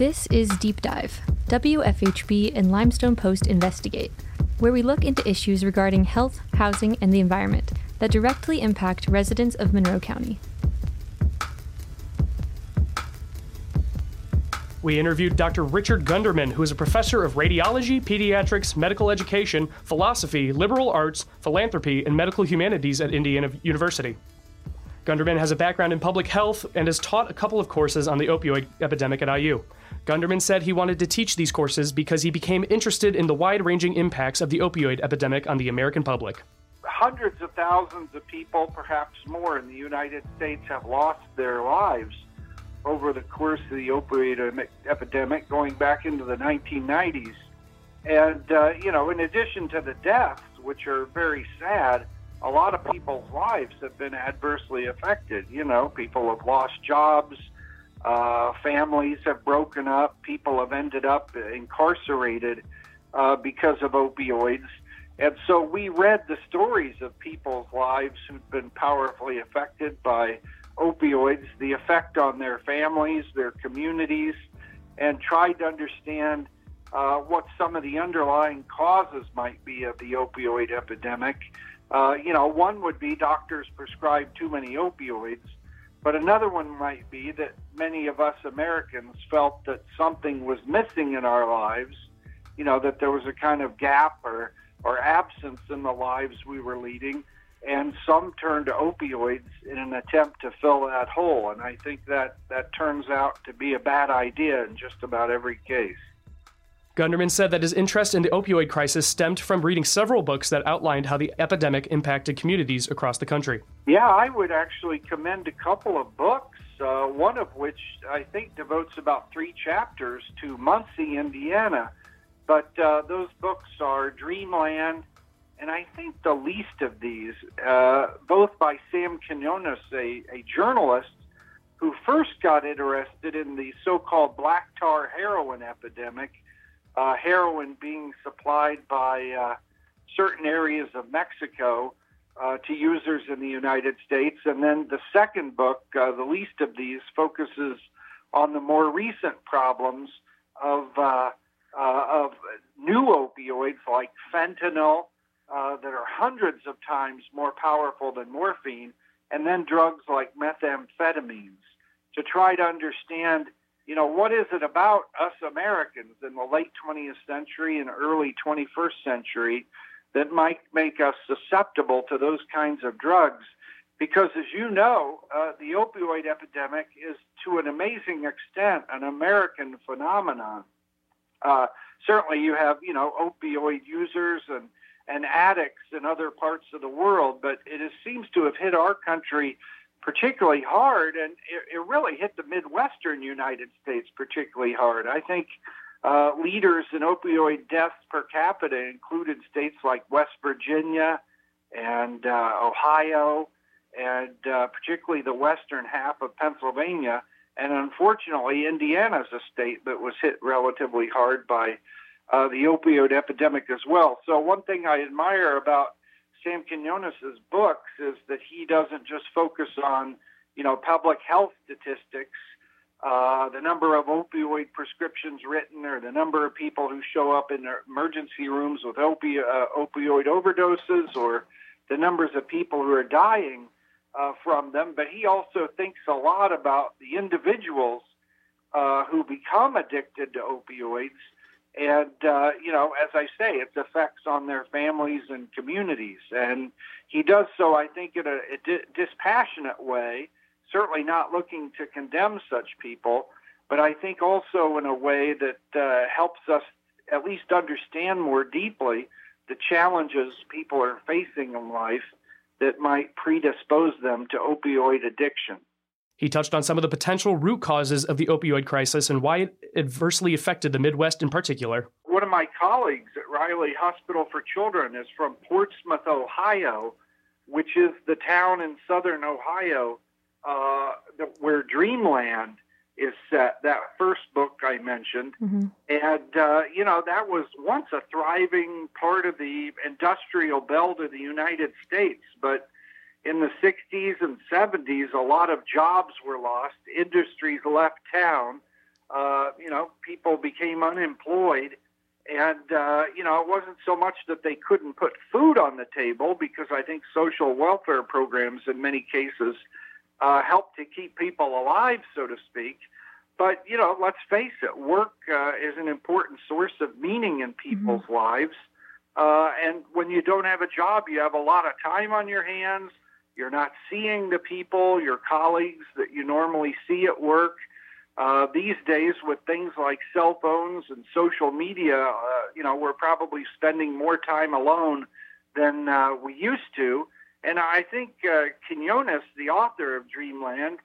This is Deep Dive, WFHB and Limestone Post Investigate, where we look into issues regarding health, housing, and the environment that directly impact residents of Monroe County. We interviewed Dr. Richard Gunderman, who is a professor of radiology, pediatrics, medical education, philosophy, liberal arts, philanthropy, and medical humanities at Indiana University. Gunderman has a background in public health and has taught a couple of courses on the opioid epidemic at IU. Gunderman said he wanted to teach these courses because he became interested in the wide ranging impacts of the opioid epidemic on the American public. Hundreds of thousands of people, perhaps more, in the United States have lost their lives over the course of the opioid epidemic going back into the 1990s. And, uh, you know, in addition to the deaths, which are very sad, a lot of people's lives have been adversely affected. You know, people have lost jobs, uh, families have broken up, people have ended up incarcerated uh, because of opioids. And so we read the stories of people's lives who'd been powerfully affected by opioids, the effect on their families, their communities, and tried to understand uh, what some of the underlying causes might be of the opioid epidemic. Uh, you know, one would be doctors prescribe too many opioids, but another one might be that many of us Americans felt that something was missing in our lives, you know, that there was a kind of gap or, or absence in the lives we were leading and some turned to opioids in an attempt to fill that hole. And I think that that turns out to be a bad idea in just about every case. Gunderman said that his interest in the opioid crisis stemmed from reading several books that outlined how the epidemic impacted communities across the country. Yeah, I would actually commend a couple of books, uh, one of which I think devotes about three chapters to Muncie, Indiana. But uh, those books are Dreamland and I think the least of these, uh, both by Sam Quinones, a, a journalist who first got interested in the so-called black tar heroin epidemic, uh, heroin being supplied by uh, certain areas of Mexico uh, to users in the United States. And then the second book, uh, the least of these, focuses on the more recent problems of uh, uh, of new opioids like fentanyl that are hundreds of times more powerful than morphine, and then drugs like methamphetamines to try to understand, you know, what is it about us Americans in the late 20th century and early 21st century that might make us susceptible to those kinds of drugs. Because as you know, uh, the opioid epidemic is to an amazing extent an American phenomenon. Uh, certainly, you have you know opioid users and and addicts in other parts of the world, but it is, seems to have hit our country particularly hard, and it, it really hit the Midwestern United States particularly hard. I think uh, leaders in opioid deaths per capita included states like West Virginia and uh, Ohio, and uh, particularly the western half of Pennsylvania. And unfortunately, Indiana is a state that was hit relatively hard by uh, the opioid epidemic as well. So one thing I admire about Sam Quinones's books is that he doesn't just focus on, you know, public health statistics, uh, the number of opioid prescriptions written, or the number of people who show up in emergency rooms with opi- uh, opioid overdoses, or the numbers of people who are dying uh, from them. But he also thinks a lot about the individuals uh, who become addicted to opioids and uh, you know, as I say, its effects on their families and communities. And he does so, I think, in a, a di- dispassionate way. Certainly not looking to condemn such people, but I think also in a way that uh, helps us at least understand more deeply the challenges people are facing in life that might predispose them to opioid addiction. He touched on some of the potential root causes of the opioid crisis and why it adversely affected the Midwest in particular. One of my colleagues at Riley Hospital for Children is from Portsmouth, Ohio, which is the town in southern Ohio uh, where Dreamland is set, that first book I mentioned. Mm-hmm. And, uh, you know, that was once a thriving part of the industrial belt of the United States, but in the 60s and 70s, a lot of jobs were lost. Industries left town. uh, you know, people became unemployed. And, uh, you know, it wasn't so much that they couldn't put food on the table because I think social welfare programs in many cases uh, help to keep people alive, so to speak. But, you know, let's face it, work uh, is an important source of meaning in people's mm-hmm. lives. Uh, and when you don't have a job, you have a lot of time on your hands. You're not seeing the people, your colleagues that you normally see at work. Uh, these days, with things like cell phones and social media, uh, you know, we're probably spending more time alone than uh, we used to. And I think uh, Quinones, the author of Dreamland,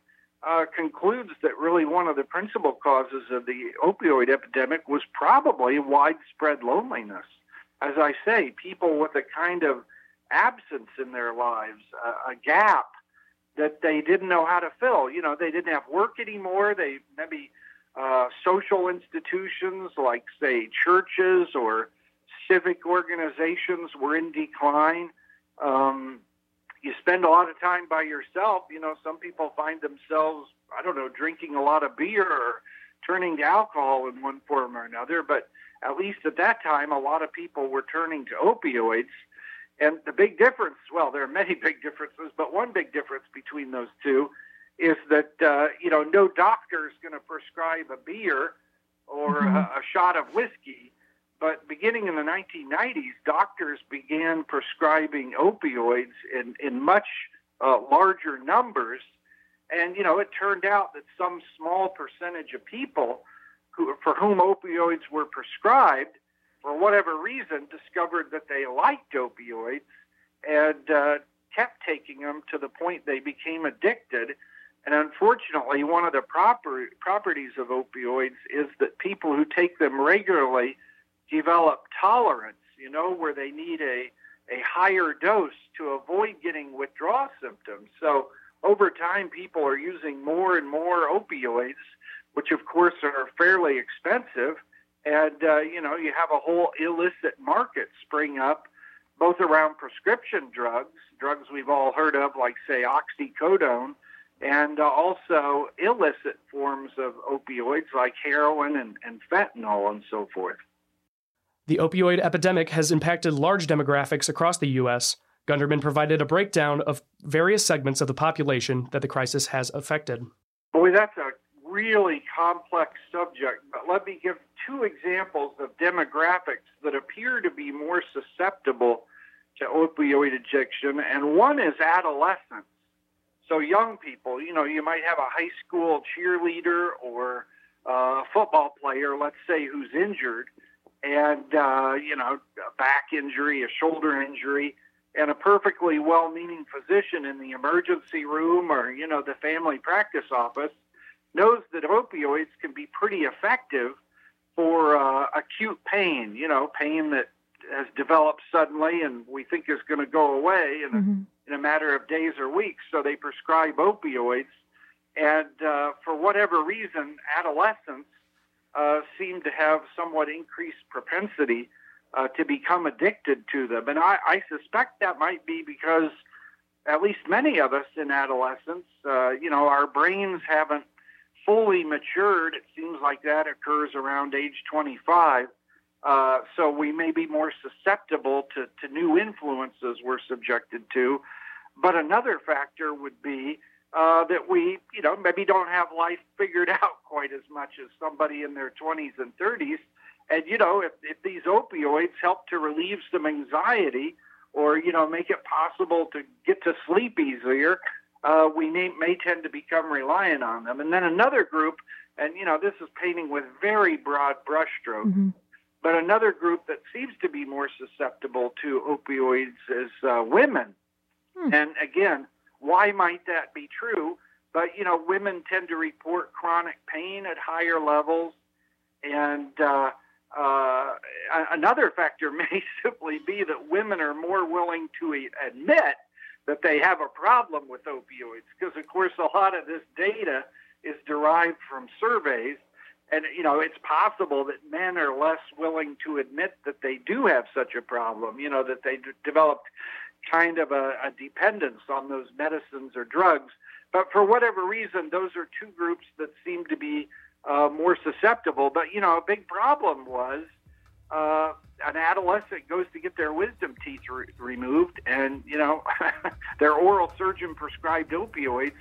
uh, concludes that really one of the principal causes of the opioid epidemic was probably widespread loneliness. As I say, people with a kind of absence in their lives, a, a gap that they didn't know how to fill. You know, they didn't have work anymore. They maybe uh, social institutions like, say, churches or civic organizations were in decline. Um, you spend a lot of time by yourself. You know, some people find themselves, I don't know, drinking a lot of beer or turning to alcohol in one form or another. But at least at that time, a lot of people were turning to opioids. And the big difference, well, there are many big differences, but one big difference between those two is that, uh, you know, no doctor is going to prescribe a beer or mm-hmm. a, a shot of whiskey. But beginning in the 1990s, doctors began prescribing opioids in, in much uh, larger numbers. And, you know, it turned out that some small percentage of people who, for whom opioids were prescribed for whatever reason, discovered that they liked opioids and uh, kept taking them to the point they became addicted. And unfortunately, one of the proper, properties of opioids is that people who take them regularly develop tolerance, you know, where they need a, a higher dose to avoid getting withdrawal symptoms. So over time, people are using more and more opioids, which of course are fairly expensive and uh, you know you have a whole illicit market spring up both around prescription drugs drugs we've all heard of like say oxycodone and uh, also illicit forms of opioids like heroin and, and fentanyl and so forth the opioid epidemic has impacted large demographics across the U.S. Gunderman provided a breakdown of various segments of the population that the crisis has affected. Boy, that's a really complex subject, but let me give two examples of demographics that appear to be more susceptible to opioid addiction, and one is adolescents. So, young people, you know, you might have a high school cheerleader or a football player, let's say, who's injured, and, uh, you know, a back injury, a shoulder injury, and a perfectly well meaning physician in the emergency room or, you know, the family practice office knows that opioids can be pretty effective for uh, acute pain, you know, pain that has developed suddenly and we think is going to go away in, mm-hmm. a, in a matter of days or weeks. So they prescribe opioids. And uh, for whatever reason, adolescents uh, seem to have somewhat increased propensity uh, to become addicted to them. And I, I suspect that might be because at least many of us in adolescence, uh, you know, our brains haven't fully matured, it seems like that occurs around age 25. Uh, so we may be more susceptible to, to new influences we're subjected to. But another factor would be uh, that we, you know, maybe don't have life figured out quite as much as somebody in their 20s and 30s. And, you know, if, if these opioids help to relieve some anxiety or, you know, make it possible to get to sleep easier, uh, we may, may tend to become reliant on them. And then another group, and you know, this is painting with very broad brushstrokes, mm-hmm. but another group that seems to be more susceptible to opioids is uh, women. Mm. And again, why might that be true? But you know, women tend to report chronic pain at higher levels, and uh, uh, another factor may simply be that women are more willing to admit that they have a problem with opioids because, of course, a lot of this data is derived from surveys. And, you know, it's possible that men are less willing to admit that they do have such a problem, you know, that they d- developed kind of a, a dependence on those medicines or drugs. But for whatever reason, those are two groups that seem to be uh, more susceptible. But you know, a big problem was uh, an adolescent goes to get their wisdom teeth re- removed, their oral surgeon prescribed opioids,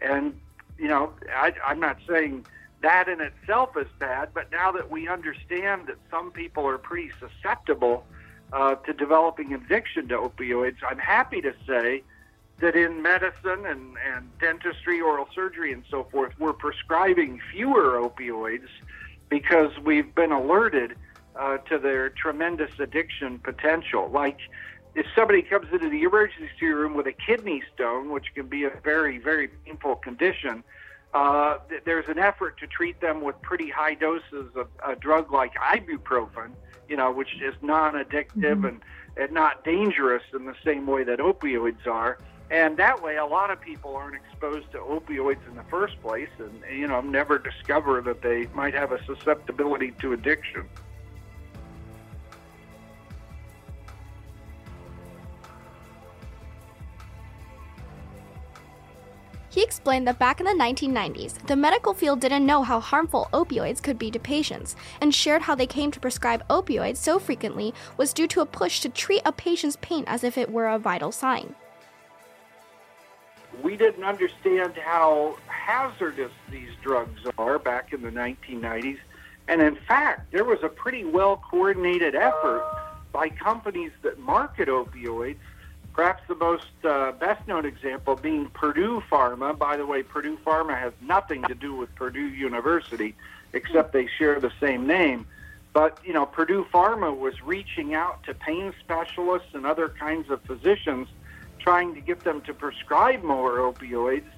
and you know, I, I'm not saying that in itself is bad, but now that we understand that some people are pretty susceptible uh, to developing addiction to opioids, I'm happy to say that in medicine and, and dentistry, oral surgery, and so forth, we're prescribing fewer opioids because we've been alerted uh, to their tremendous addiction potential. Like if somebody comes into the emergency room with a kidney stone, which can be a very, very painful condition, uh, th- there's an effort to treat them with pretty high doses of a drug like ibuprofen, you know, which is non-addictive mm-hmm. and, and not dangerous in the same way that opioids are. And that way, a lot of people aren't exposed to opioids in the first place, and you know, never discover that they might have a susceptibility to addiction. He explained that back in the 1990s, the medical field didn't know how harmful opioids could be to patients, and shared how they came to prescribe opioids so frequently was due to a push to treat a patient's pain as if it were a vital sign. We didn't understand how hazardous these drugs are back in the 1990s, and in fact, there was a pretty well coordinated effort by companies that market opioids Perhaps the most uh, best known example being Purdue Pharma. By the way, Purdue Pharma has nothing to do with Purdue University, except they share the same name. But, you know, Purdue Pharma was reaching out to pain specialists and other kinds of physicians trying to get them to prescribe more opioids.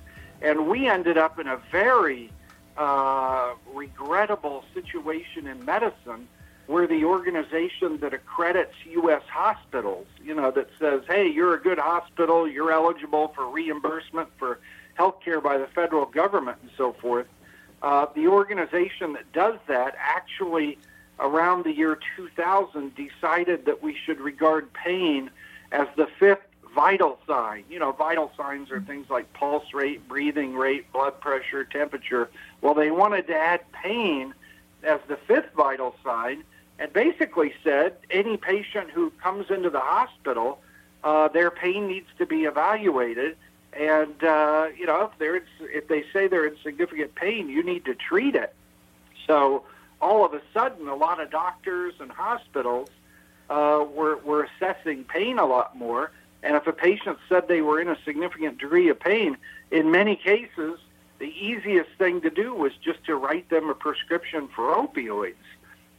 And we ended up in a very uh, regrettable situation in medicine we're the organization that accredits U.S. hospitals, you know, that says, hey, you're a good hospital, you're eligible for reimbursement for health care by the federal government and so forth. Uh, the organization that does that actually, around the year 2000, decided that we should regard pain as the fifth vital sign. You know, vital signs are things like pulse rate, breathing rate, blood pressure, temperature. Well, they wanted to add pain as the fifth vital sign and basically said any patient who comes into the hospital, uh, their pain needs to be evaluated. And uh, you know, if they're if they say they're in significant pain, you need to treat it. So all of a sudden, a lot of doctors and hospitals uh, were were assessing pain a lot more. And if a patient said they were in a significant degree of pain, in many cases, the easiest thing to do was just to write them a prescription for opioids.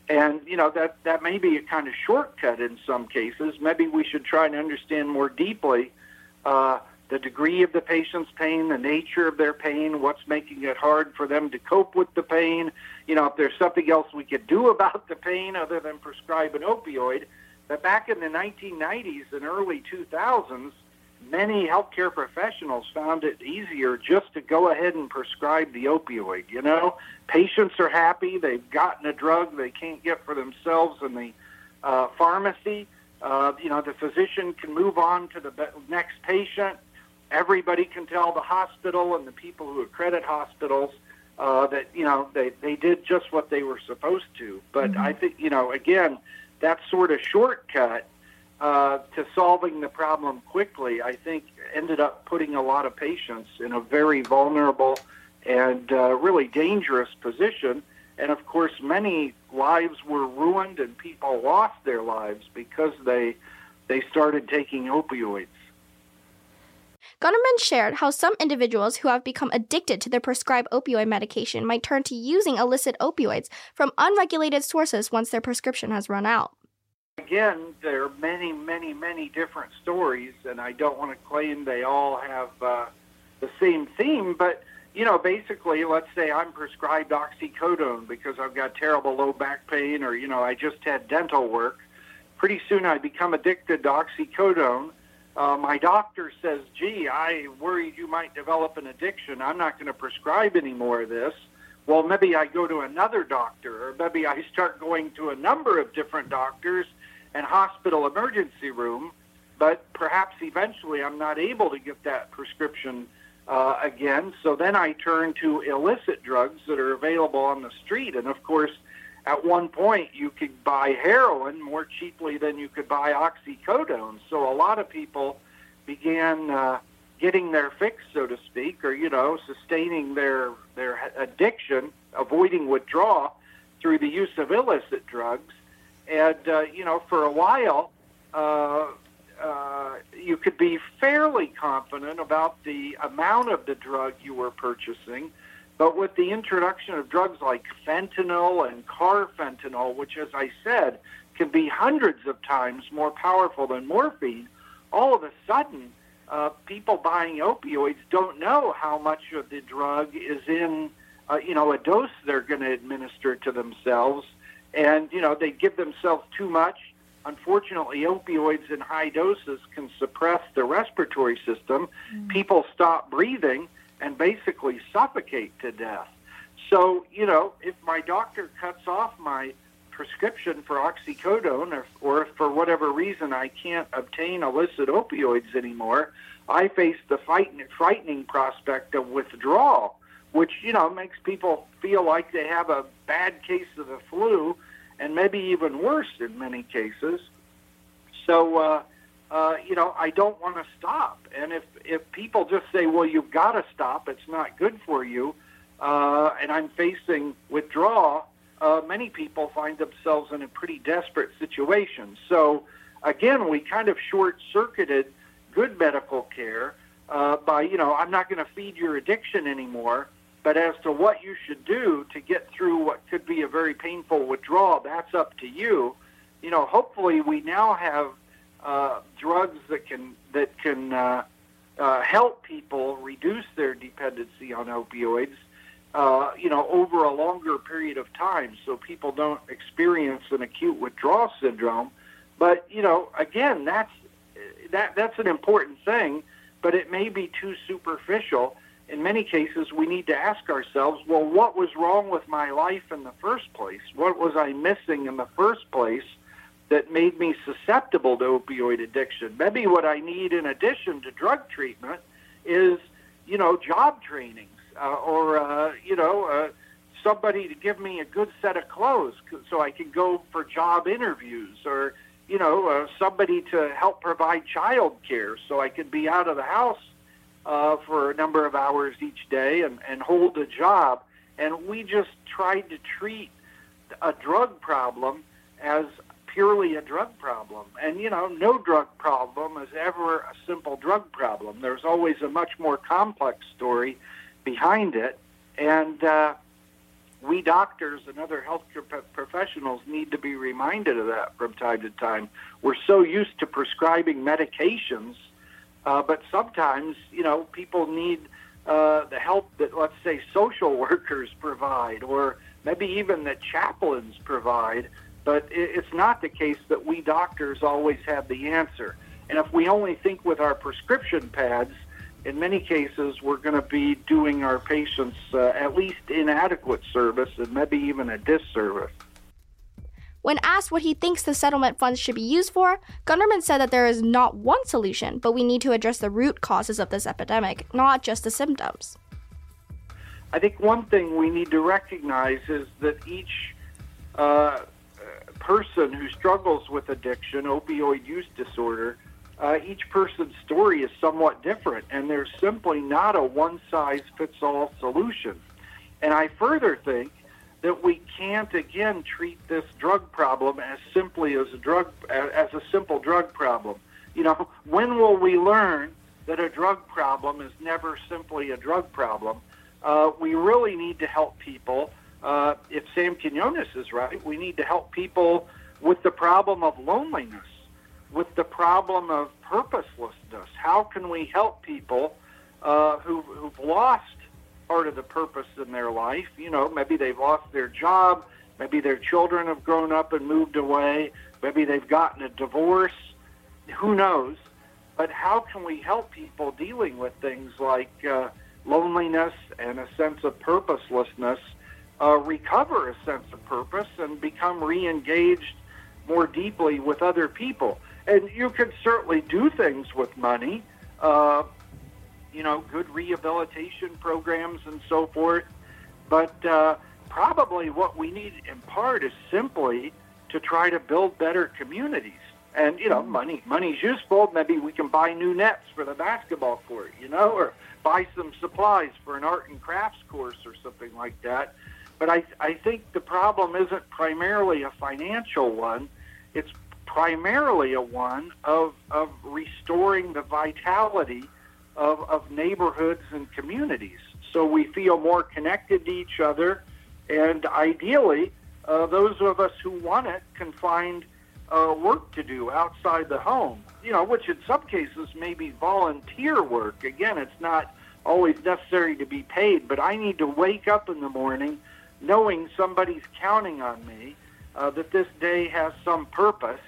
And you know that that may be a kind of shortcut in some cases. Maybe we should try and understand more deeply uh, the degree of the patient's pain, the nature of their pain, what's making it hard for them to cope with the pain. You know, if there's something else we could do about the pain other than prescribe an opioid. But back in the 1990s and early 2000s, many healthcare professionals found it easier just to go ahead and prescribe the opioid. You know, patients are happy; they've gotten a drug they can't get for themselves in the uh, pharmacy. Uh, you know, the physician can move on to the next patient. Everybody can tell the hospital and the people who accredit hospitals uh, that you know they they did just what they were supposed to. But mm-hmm. I think you know again that sort of shortcut uh, to solving the problem quickly, I think ended up putting a lot of patients in a very vulnerable and uh, really dangerous position. And of course, many lives were ruined and people lost their lives because they they started taking opioids. Gunderman shared how some individuals who have become addicted to their prescribed opioid medication might turn to using illicit opioids from unregulated sources once their prescription has run out again, there are many, many, many different stories, and I don't want to claim they all have uh, the same theme, but you know, basically, let's say I'm prescribed oxycodone because I've got terrible low back pain, or you know, I just had dental work. Pretty soon, I become addicted to oxycodone. Uh, my doctor says, "Gee, I worried you might develop an addiction. I'm not going to prescribe any more of this." Well, maybe I go to another doctor, or maybe I start going to a number of different doctors and hospital emergency room, but perhaps eventually I'm not able to get that prescription uh, again. So then I turn to illicit drugs that are available on the street. And of course, at one point, you could buy heroin more cheaply than you could buy oxycodone. So a lot of people began uh, getting their fix, so to speak, or you know, sustaining their their addiction, avoiding withdrawal through the use of illicit drugs. And uh, you know, for a while, uh, uh, you could be fairly confident about the amount of the drug you were purchasing. But with the introduction of drugs like fentanyl and carfentanil, which, as I said, can be hundreds of times more powerful than morphine, all of a sudden, uh, people buying opioids don't know how much of the drug is in, uh, you know, a dose they're going to administer to themselves, and you know they give themselves too much. Unfortunately, opioids in high doses can suppress the respiratory system. Mm. People stop breathing and basically suffocate to death. So, you know, if my doctor cuts off my prescription for oxycodone, or, or if for whatever reason I can't obtain illicit opioids anymore, I face the frightening prospect of withdrawal, which, you know, makes people feel like they have a bad case of the flu and maybe even worse in many cases. So, uh, uh, you know, I don't want to stop. And if, if people just say, well, you've got to stop, it's not good for you, uh, and I'm facing withdrawal, uh, many people find themselves in a pretty desperate situation. So, again, we kind of short circuited good medical care uh, by, you know, I'm not going to feed your addiction anymore. But as to what you should do to get through what could be a very painful withdrawal, that's up to you. You know, hopefully we now have uh, drugs that can that can uh, uh, help people reduce their dependency on opioids uh, you know, over a longer period of time so people don't experience an acute withdrawal syndrome. But, you know, again, that's, that, that's an important thing, but it may be too superficial. In many cases, we need to ask ourselves, well, what was wrong with my life in the first place? What was I missing in the first place that made me susceptible to opioid addiction? Maybe what I need in addition to drug treatment is, you know, job training uh, or uh, you know uh, somebody to give me a good set of clothes so I can go for job interviews, or you know uh, somebody to help provide child care so I can be out of the house uh, for a number of hours each day and, and hold a job. And we just tried to treat a drug problem as purely a drug problem. And, you know, no drug problem is ever a simple drug problem. There's always a much more complex story behind it. And uh, we doctors and other healthcare professionals need to be reminded of that from time to time. We're so used to prescribing medications, uh, but sometimes, you know, people need uh, the help that, let's say, social workers provide, or maybe even the chaplains provide. But it, it's not the case that we doctors always have the answer. And if we only think with our prescription pads, in many cases, we're going to be doing our patients uh, at least inadequate service and maybe even a disservice. When asked what he thinks the settlement funds should be used for, Gunderman said that there is not one solution, but we need to address the root causes of this epidemic, not just the symptoms. I think one thing we need to recognize is that each uh, person who struggles with addiction, opioid use disorder, uh, each person's story is somewhat different, and there's simply not a one size fits all solution. And I further think that we can't again treat this drug problem as simply as a drug as a simple drug problem. You know, when will we learn that a drug problem is never simply a drug problem? Uh, we really need to help people. Uh, if Sam Quinones is right, we need to help people with the problem of loneliness with the problem of purposelessness. How can we help people uh, who, who've lost part of the purpose in their life? You know, maybe they've lost their job, maybe their children have grown up and moved away, maybe they've gotten a divorce. Who knows? But how can we help people dealing with things like uh, loneliness and a sense of purposelessness uh, recover a sense of purpose and become re engaged more deeply with other people? And you can certainly do things with money. Uh, you know, good rehabilitation programs and so forth. But uh, probably what we need in part is simply to try to build better communities. And you know, money money's useful. Maybe we can buy new nets for the basketball court, you know, or buy some supplies for an art and crafts course or something like that. But I I think the problem isn't primarily a financial one. It's primarily a one of of restoring the vitality of, of neighborhoods and communities so we feel more connected to each other. And ideally, uh, those of us who want it can find uh, work to do outside the home, you know, which in some cases may be volunteer work. Again, it's not always necessary to be paid, but I need to wake up in the morning knowing somebody's counting on me, uh, that this day has some purpose.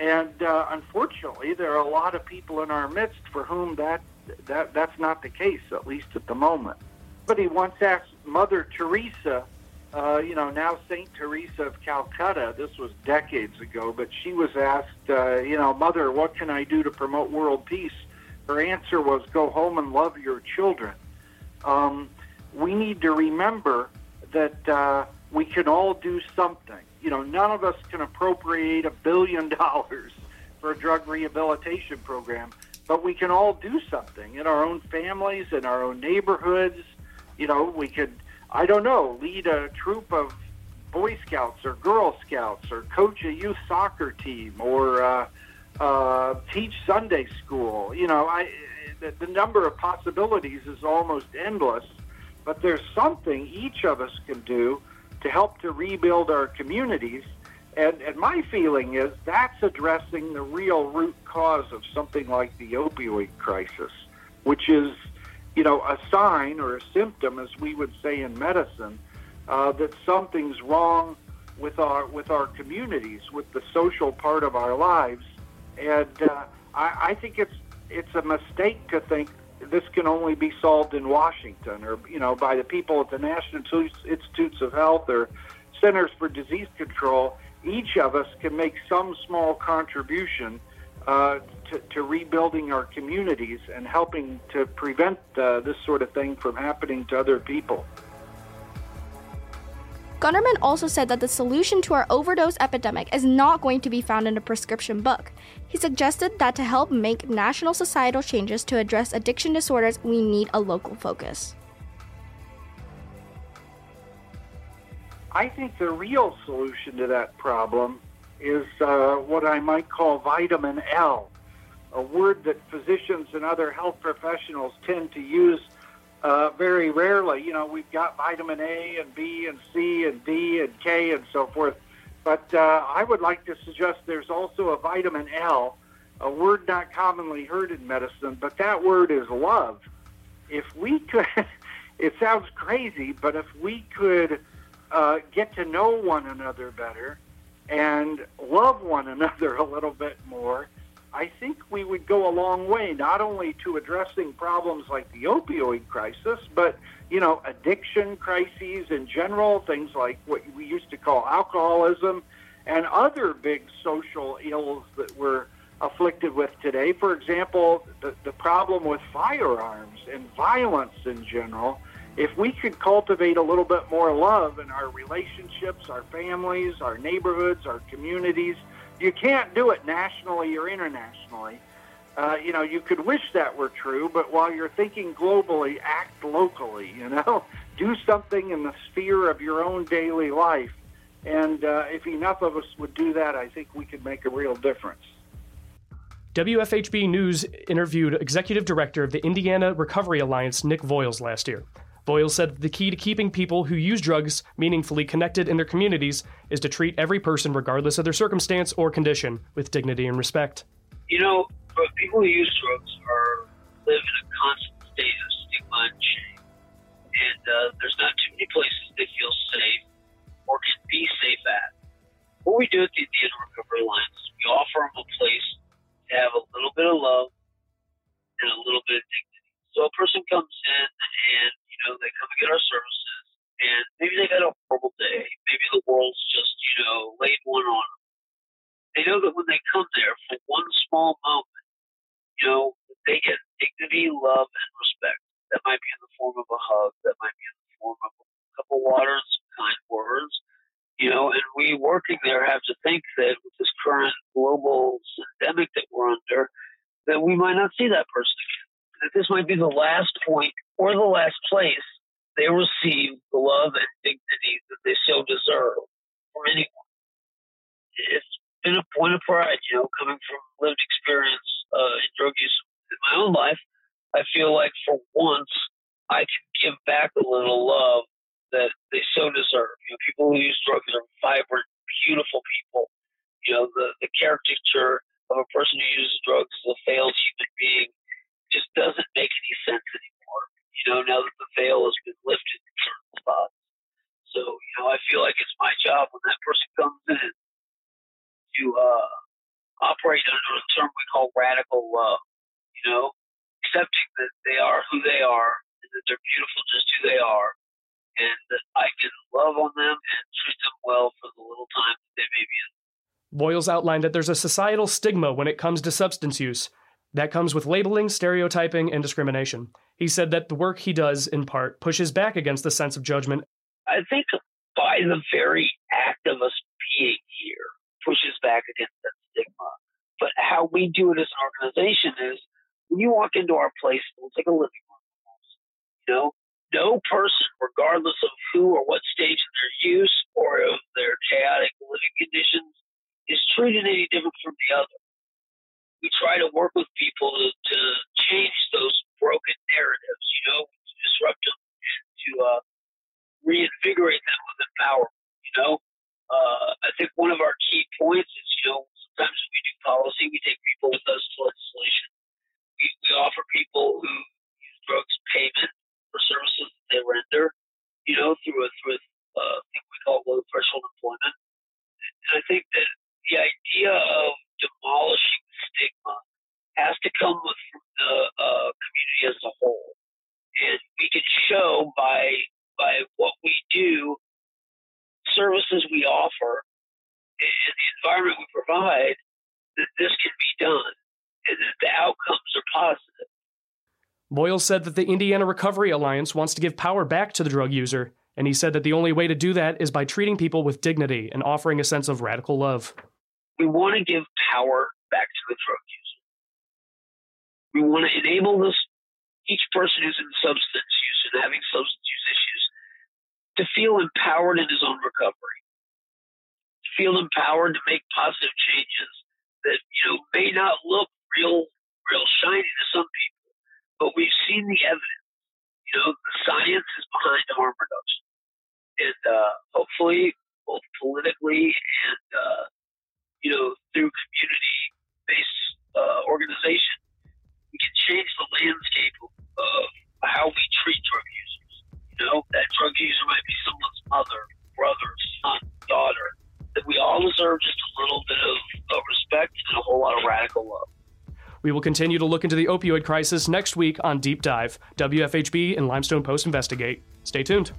And uh, unfortunately, there are a lot of people in our midst for whom that that that's not the case, at least at the moment. But he once asked Mother Teresa, uh, you know, now Saint Teresa of Calcutta. This was decades ago, but she was asked, uh, you know, Mother, what can I do to promote world peace? Her answer was, go home and love your children. Um, we need to remember that uh, we can all do something. You know, none of us can appropriate a billion dollars for a drug rehabilitation program, but we can all do something in our own families, in our own neighborhoods. You know, we could, I don't know, lead a troop of Boy Scouts or Girl Scouts or coach a youth soccer team or uh, uh, teach Sunday school. You know, I, the, the number of possibilities is almost endless, but there's something each of us can do to help to rebuild our communities and, and my feeling is that's addressing the real root cause of something like the opioid crisis, which is, you know, a sign or a symptom, as we would say in medicine, uh, that something's wrong with our with our communities, with the social part of our lives, and uh, I, I think it's it's a mistake to think this can only be solved in Washington or you know by the people at the National Institutes of Health or Centers for Disease Control each of us can make some small contribution uh, to, to, rebuilding our communities and helping to prevent uh, this sort of thing from happening to other people. Gunderman also said that the solution to our overdose epidemic is not going to be found in a prescription book. He suggested that to help make national societal changes to address addiction disorders, we need a local focus. I think the real solution to that problem is uh, what I might call vitamin L, a word that physicians and other health professionals tend to use uh, very rarely. You know, we've got vitamin A and B and C and D and K and so forth. But uh, I would like to suggest there's also a vitamin L, a word not commonly heard in medicine, but that word is love. If we could, it sounds crazy, but if we could uh, get to know one another better and love one another a little bit more, I think we would go a long way, not only to addressing problems like the opioid crisis, but you know, addiction crises in general, things like what we used to call alcoholism, and other big social ills that we're afflicted with today. For example, the, the problem with firearms and violence in general if we could cultivate a little bit more love in our relationships, our families, our neighborhoods, our communities, you can't do it nationally or internationally. Uh, you know, you could wish that were true, but while you're thinking globally, act locally, you know? Do something in the sphere of your own daily life. And uh, if enough of us would do that, I think we could make a real difference. WFHB News interviewed Executive Director of the Indiana Recovery Alliance, Nick Voyles, last year. Voyles said the key to keeping people who use drugs meaningfully connected in their communities is to treat every person, regardless of their circumstance or condition, with dignity and respect. You know, people who use drugs are live in a constant state of stigma and shame, and uh, there's not too many places they feel safe or can be safe at. What we do at the Indiana Recovery Alliance is we offer them a place to have a little bit of love and a little bit of dignity. So a person comes in and know, they come and get our services, and maybe they've had a horrible day. Maybe the world's just, you know, laid one on them. They know that when they come there for one small moment, you know, they get dignity dignity, love, and respect. That might be in the form of a hug. That might be in the form of a cup of water, some kind words. You know, and we working there have to think that with this current global pandemic that we're under, that we might not see that person again. That this might be the last point or the last place they receive the love and dignity that they so deserve from anyone. It's been a point of pride, you know, coming from lived experience uh, in drug use in my own life. I feel like for once I can give back a little love that they so deserve. You know, people who use drugs are vibrant, beautiful people. You know, the, the caricature of a person who uses drugs as a failed human being just doesn't make any sense anymore. You know, now that the veil has been lifted in certain spots. So, you know, I feel like it's my job when that person comes in to uh, operate under a term we call radical love. You know, accepting that they are who they are and that they're beautiful just who they are, and that I can love on them and treat them well for the little time that they may be in. Outlined that there's a societal stigma when it comes to substance use. That comes with labeling, stereotyping, and discrimination. He said that the work he does, in part, pushes back against the sense of judgment. I think by the very act of us being here pushes back against that stigma. But how we do it as an organization is when you walk into our place, we'll take a living room. You know, no person, regardless of who or what stage of their use or of their chaotic living conditions, is treated any different from the other. We try to work with people to, to change those broken narratives, you know, to disrupt them to uh, reinvigorate them with empowerment, you know. Uh, I think one of our key points is, you know, sometimes when we do policy, we take people with us to legislation. We, we offer people who use drugs payment for services that they render, you know, through a through a uh, thing we call low threshold employment. And I think that the idea of demolishing stigma has to come from the uh, community as a whole, and we can show by by what we do, services we offer, and the environment we provide, that this can be done, and that the outcomes are positive. Voyles said that the Indiana Recovery Alliance wants to give power back to the drug user, and he said that the only way to do that is by treating people with dignity and offering a sense of radical love. We want to give power back to the drug user. We want to enable this each person who's in substance use and having substance use issues to feel empowered in his own recovery, to feel empowered to make positive changes that you know may not look real, real shiny to some people but we've seen the evidence. You know, the science is behind harm reduction, and uh, hopefully, both politically and uh, you know through community-based uh, organization, we can change the landscape of how we treat drug users. You know, that drug user might be someone's mother, brother, son, daughter. That we all deserve just a little bit of, of respect and a whole lot of radical love. We will continue to look into the opioid crisis next week on Deep Dive, WFHB and Limestone Post Investigate. Stay tuned.